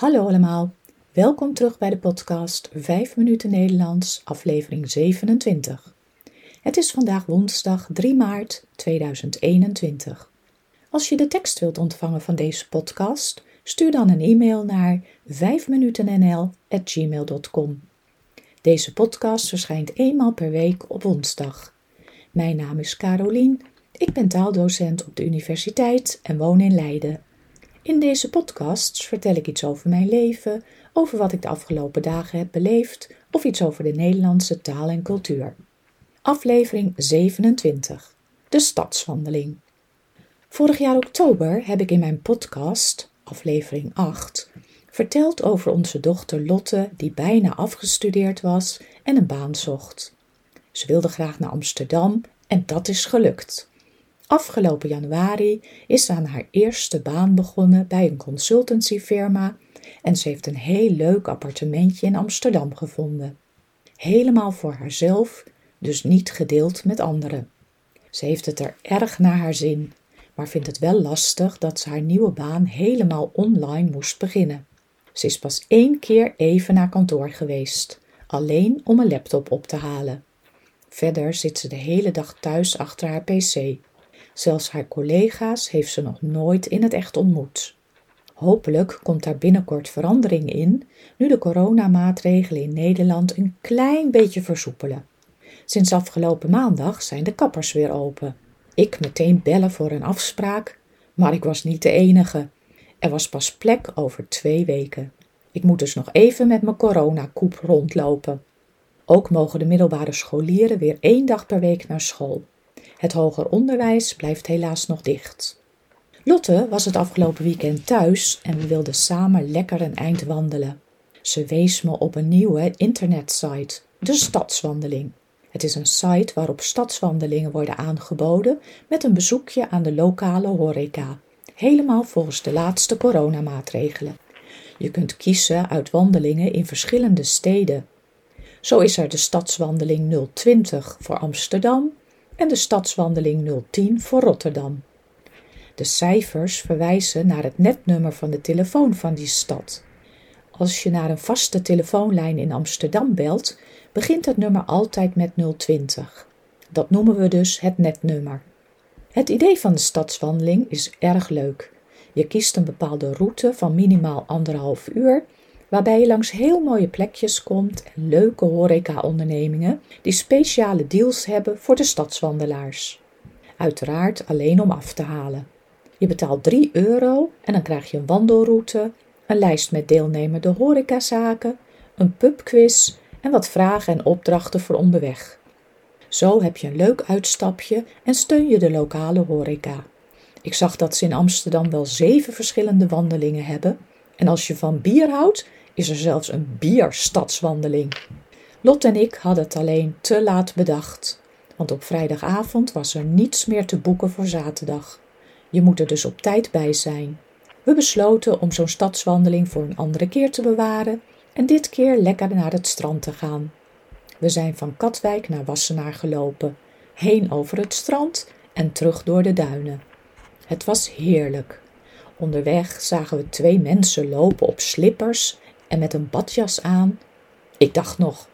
Hallo allemaal, welkom terug bij de podcast 5 minuten Nederlands, aflevering 27. Het is vandaag woensdag 3 maart 2021. Als je de tekst wilt ontvangen van deze podcast, stuur dan een e-mail naar 5minutennl@gmail.com. Deze podcast verschijnt eenmaal per week op woensdag. Mijn naam is Carolien, ik ben taaldocent op de universiteit en woon in Leiden. In deze podcasts vertel ik iets over mijn leven, over wat ik de afgelopen dagen heb beleefd of iets over de Nederlandse taal en cultuur. Aflevering 27. De stadswandeling. Vorig jaar oktober heb ik in mijn podcast, aflevering 8, verteld over onze dochter Lotte die bijna afgestudeerd was en een baan zocht. Ze wilde graag naar Amsterdam en dat is gelukt. Afgelopen januari is ze aan haar eerste baan begonnen bij een consultancyfirma en ze heeft een heel leuk appartementje in Amsterdam gevonden. Helemaal voor haarzelf, dus niet gedeeld met anderen. Ze heeft het er erg naar haar zin, maar vindt het wel lastig dat ze haar nieuwe baan helemaal online moest beginnen. Ze is pas één keer even naar kantoor geweest, alleen om een laptop op te halen. Verder zit ze de hele dag thuis achter haar pc. Zelfs haar collega's heeft ze nog nooit in het echt ontmoet. Hopelijk komt daar binnenkort verandering in, nu de coronamaatregelen in Nederland een klein beetje versoepelen. Sinds afgelopen maandag zijn de kappers weer open. Ik meteen bellen voor een afspraak, maar ik was niet de enige. Er was pas plek over twee weken. Ik moet dus nog even met mijn coronakoep rondlopen. Ook mogen de middelbare scholieren weer één dag per week naar school. Het hoger onderwijs blijft helaas nog dicht. Lotte was het afgelopen weekend thuis en we wilden samen lekker een eind wandelen. Ze wees me op een nieuwe internetsite, de Stadswandeling. Het is een site waarop stadswandelingen worden aangeboden met een bezoekje aan de lokale horeca. Helemaal volgens de laatste coronamaatregelen. Je kunt kiezen uit wandelingen in verschillende steden. Zo is er de stadswandeling 020 voor Amsterdam en de stadswandeling 010 voor Rotterdam. De cijfers verwijzen naar het netnummer van de telefoon van die stad. Als je naar een vaste telefoonlijn in Amsterdam belt, begint het nummer altijd met 020. Dat noemen we dus het netnummer. Het idee van de stadswandeling is erg leuk. Je kiest een bepaalde route van minimaal anderhalf uur waarbij je langs heel mooie plekjes komt en leuke horeca-ondernemingen die speciale deals hebben voor de stadswandelaars. Uiteraard alleen om af te halen. Je betaalt 3 euro en dan krijg je een wandelroute, een lijst met deelnemende horecazaken, een pubquiz en wat vragen en opdrachten voor onderweg. Zo heb je een leuk uitstapje en steun je de lokale horeca. Ik zag dat ze in Amsterdam wel zeven verschillende wandelingen hebben. En als je van bier houdt, is er zelfs een bierstadswandeling. Lot en ik hadden het alleen te laat bedacht, want op vrijdagavond was er niets meer te boeken voor zaterdag. Je moet er dus op tijd bij zijn. We besloten om zo'n stadswandeling voor een andere keer te bewaren en dit keer lekker naar het strand te gaan. We zijn van Katwijk naar Wassenaar gelopen, heen over het strand en terug door de duinen. Het was heerlijk. Onderweg zagen we twee mensen lopen op slippers en met een badjas aan. Ik dacht nog,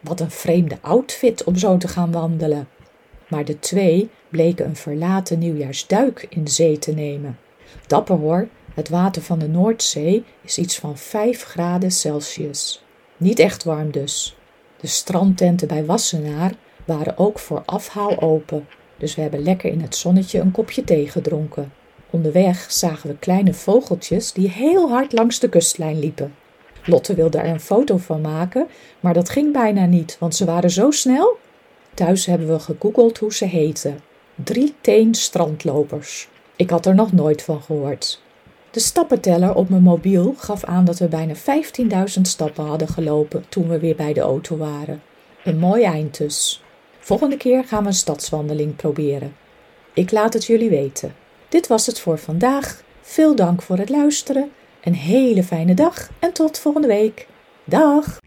wat een vreemde outfit om zo te gaan wandelen. Maar de twee bleken een verlaten nieuwjaarsduik in zee te nemen. Dapper hoor, het water van de Noordzee is iets van 5 graden Celsius. Niet echt warm dus. De strandtenten bij Wassenaar waren ook voor afhaal open, dus we hebben lekker in het zonnetje een kopje thee gedronken. Onderweg zagen we kleine vogeltjes die heel hard langs de kustlijn liepen. Lotte wilde er een foto van maken, maar dat ging bijna niet, want ze waren zo snel. Thuis hebben we gegoogeld hoe ze heten. Drie teen strandlopers. Ik had er nog nooit van gehoord. De stappenteller op mijn mobiel gaf aan dat we bijna 15.000 stappen hadden gelopen toen we weer bij de auto waren. Een mooi eind dus. Volgende keer gaan we een stadswandeling proberen. Ik laat het jullie weten. Dit was het voor vandaag. Veel dank voor het luisteren een hele fijne dag en tot volgende week. Dag!